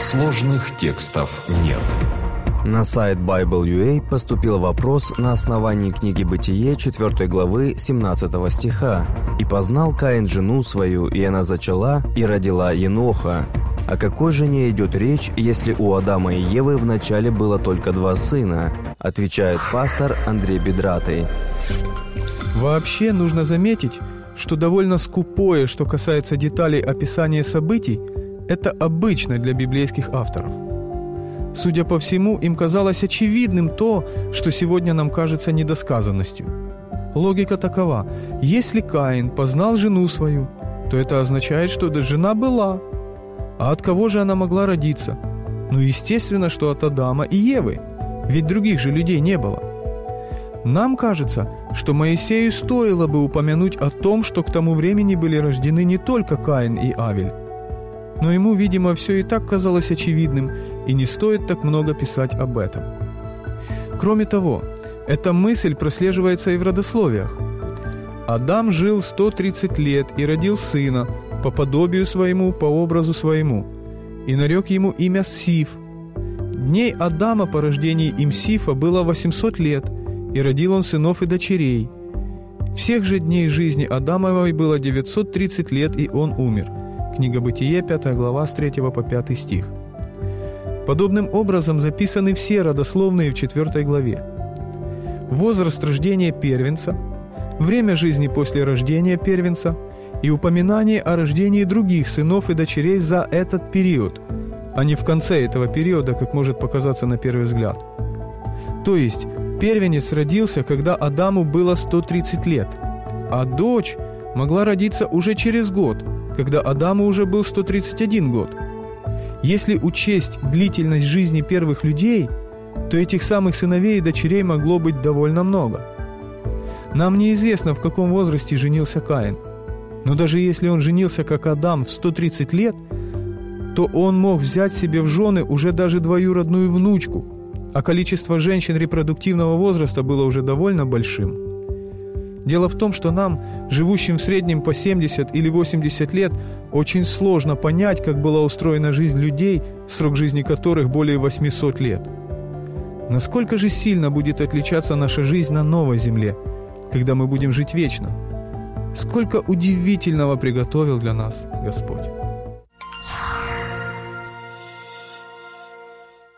Сложных текстов нет. На сайт Bible.ua поступил вопрос на основании книги «Бытие» 4 главы 17 стиха. «И познал Каин жену свою, и она зачала, и родила Еноха». О какой жене идет речь, если у Адама и Евы вначале было только два сына? Отвечает пастор Андрей Бедратый. Вообще нужно заметить, что довольно скупое, что касается деталей описания событий, это обычно для библейских авторов. Судя по всему, им казалось очевидным то, что сегодня нам кажется недосказанностью. Логика такова. Если Каин познал жену свою, то это означает, что да жена была. А от кого же она могла родиться? Ну, естественно, что от Адама и Евы. Ведь других же людей не было. Нам кажется, что Моисею стоило бы упомянуть о том, что к тому времени были рождены не только Каин и Авель, но ему, видимо, все и так казалось очевидным, и не стоит так много писать об этом. Кроме того, эта мысль прослеживается и в родословиях. Адам жил 130 лет и родил сына, по подобию своему, по образу своему, и нарек ему имя Сиф. Дней Адама по рождении им Сифа было 800 лет, и родил он сынов и дочерей. Всех же дней жизни Адамовой было 930 лет, и он умер – Книга Бытие, 5 глава, с 3 по 5 стих. Подобным образом записаны все родословные в 4 главе. Возраст рождения первенца, время жизни после рождения первенца и упоминание о рождении других сынов и дочерей за этот период, а не в конце этого периода, как может показаться на первый взгляд. То есть, первенец родился, когда Адаму было 130 лет, а дочь могла родиться уже через год – когда Адаму уже был 131 год. Если учесть длительность жизни первых людей, то этих самых сыновей и дочерей могло быть довольно много. Нам неизвестно, в каком возрасте женился Каин. Но даже если он женился как Адам в 130 лет, то он мог взять себе в жены уже даже двоюродную внучку, а количество женщин репродуктивного возраста было уже довольно большим. Дело в том, что нам, живущим в среднем по 70 или 80 лет, очень сложно понять, как была устроена жизнь людей, срок жизни которых более 800 лет. Насколько же сильно будет отличаться наша жизнь на новой земле, когда мы будем жить вечно? Сколько удивительного приготовил для нас Господь.